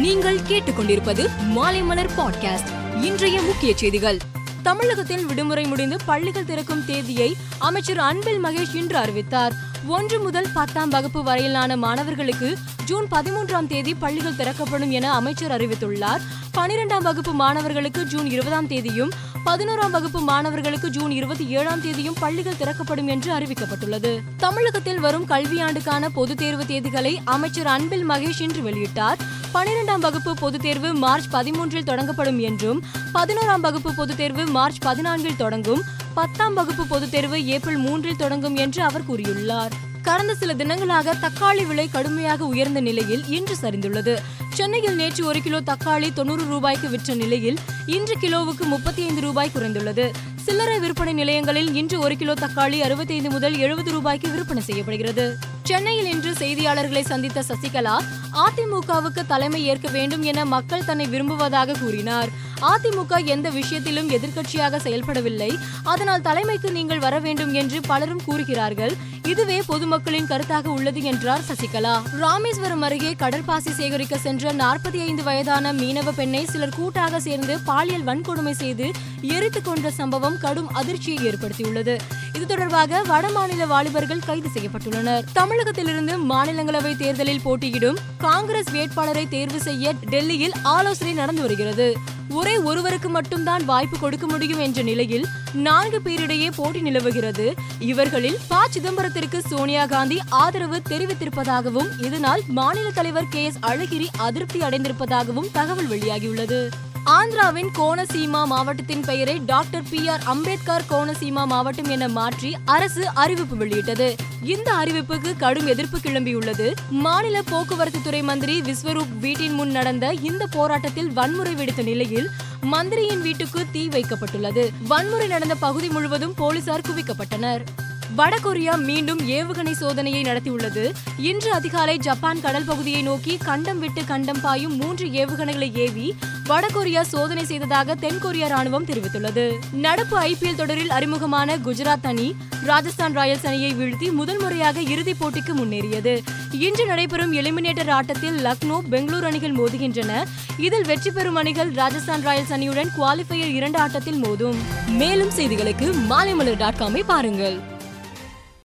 நீங்கள் கேட்டுக்கொண்டிருப்பது மாலைமலர் பாட்காஸ்ட் இன்றைய முக்கிய செய்திகள். தமிழகத்தில் விடுமுறை முடிந்து பள்ளிகள் திறக்கும் தேதியை அமைச்சர் அன்பில் மகேஷ் இன்று அறிவித்தார். ஒன்று முதல் பத்தாம் வகுப்பு வரையிலான மாணவர்களுக்கு ஜூன் பதிமூன்றாம் தேதி பள்ளிகள் திறக்கப்படும் என அமைச்சர் அறிவித்துள்ளார். பனிரெண்டாம் வகுப்பு மாணவர்களுக்கு ஜூன் இருபதாம் தேதியும் பதினோராம் வகுப்பு மாணவர்களுக்கு ஜூன் இருபத்தி ஏழாம் தேதியும் பள்ளிகள் திறக்கப்படும் என்று அறிவிக்கப்பட்டுள்ளது. தமிழகத்தில் வரும் கல்வியாண்டுக்கான பொதுத் தேர்வு தேதிகளை அமைச்சர் அன்பில் மகேஷ் இன்று வெளியிட்டார். பனிரெண்டாம் வகுப்பு பொதுத் தேர்வு மார்ச் பதிமூன்றில் தொடங்கப்படும் என்றும் பதினோராம் வகுப்பு பொதுத் தேர்வு மார்ச் பதினான்கில் தொடங்கும் பத்தாம் வகுப்பு பொதுத் தேர்வு ஏப்ரல் மூன்றில் தொடங்கும் என்று அவர் கூறியுள்ளார். கடந்த சில தினங்களாக தக்காளி விலை கடுமையாக உயர்ந்த நிலையில் இன்று சரிந்துள்ளது. சென்னையில் நேற்று ஒரு கிலோ தக்காளி தொண்ணூறு ரூபாய்க்கு விற்ற நிலையில் இன்று கிலோவுக்கு முப்பத்தி ஐந்து ரூபாய் குறைந்துள்ளது. சில்லறை விற்பனை நிலையங்களில் இன்று ஒரு கிலோ தக்காளி அறுபத்தைந்து முதல் எழுபது ரூபாய்க்கு விற்பனை செய்யப்படுகிறது. சென்னையில் இன்று செய்தியாளர்களை சந்தித்த சசிகலா அதிமுகவுக்கு தலைமை ஏற்க வேண்டும் என மக்கள் தன்னை விரும்புவதாக கூறினார். அதிமுக எந்த விஷயத்திலும் எதிர்க்கட்சியாக செயல்படவில்லை. அதனால் தலைமைக்கு நீங்கள் வர வேண்டும் என்று பலரும் கூறுகிறார்கள். இதுவே பொதுமக்களின் கருத்தாக உள்ளது என்றார் சசிகலா. ராமேஸ்வரம் அருகே கடற்பாசி சேகரிக்க சென்ற நாற்பத்தி ஐந்து வயதான மீனவ பெண்ணை சிலர் கூட்டாக சேர்ந்து பாலியல் வன்கொடுமை செய்து எரித்துக் கொன்ற சம்பவம் கடும் அதிர்ச்சியை ஏற்படுத்தியுள்ளது. இது தொடர்பாக வடமாநில வாலிபர்கள் கைது செய்யப்பட்டுள்ளனர். தமிழகத்திலிருந்து மாநிலங்களவை தேர்தலில் போட்டியிடும் காங்கிரஸ் வேட்பாளரை தேர்வு செய்ய டெல்லியில் ஆலோசனை நடந்து வருகிறது. ஒரே ஒருவருக்கு மட்டும்தான் வாய்ப்பு கொடுக்க முடியும் என்ற நிலையில் நான்கு பேரிடையே போட்டி நிலவுகிறது. இவர்களில் ப. சிதம்பரத்திற்கு சோனியா காந்தி ஆதரவு தெரிவித்திருப்பதாகவும் இதனால் மாநில தலைவர் கே. எஸ். அழகிரி அதிருப்தி அடைந்திருப்பதாகவும் தகவல் வெளியாகியுள்ளது. ஆந்திராவின் கோனசீமா மாவட்டத்தின் பெயரை doctor B R Ambedkar Konaseema மாவட்டம் என மாற்றி அரசு அறிவிப்பு வெளியிட்டது. இந்த அறிவிப்புக்கு கடும் எதிர்ப்பு கிளம்பியுள்ளது. மாநில போக்குவரத்து துறை மந்திரி விஸ்வரூப் வீட்டின் முன் நடந்த இந்த போராட்டத்தில் வன்முறை வெடித்த நிலையில் மந்திரியின் வீட்டுக்கு தீ வைக்கப்பட்டுள்ளது. வன்முறை நடந்த பகுதி முழுவதும் போலீசார் குவிக்கப்பட்டனர். வடகொரியா மீண்டும் ஏவுகணை சோதனையை நடத்தியுள்ளது. இன்று அதிகாலை ஜப்பான் கடல் பகுதியை நோக்கி கண்டம் விட்டு கண்டம் பாயும் மூன்று ஏவுகணைகளை ஏவி வடகொரியா சோதனை செய்ததாக தென்கொரியா ராணுவம் தெரிவித்துள்ளது. நடப்பு ஐபிஎல் தொடரில் அறிமுகமான குஜராத் அணி ராஜஸ்தான் ராயல்ஸ் அணியை வீழ்த்தி முதல் முறையாக இறுதிப் போட்டிக்கு முன்னேறியது. இன்று நடைபெறும் எலிமினேட்டர் ஆட்டத்தில் லக்னோ பெங்களூரு அணிகள் மோதுகின்றன. இதில் வெற்றி பெறும் அணிகள் ராஜஸ்தான் ராயல்ஸ் அணியுடன் குவாலிஃபையர் இரண்டு ஆட்டத்தில் மோதும். மேலும் செய்திகளுக்கு மாலைமலர் டாட் காமை பாருங்கள்.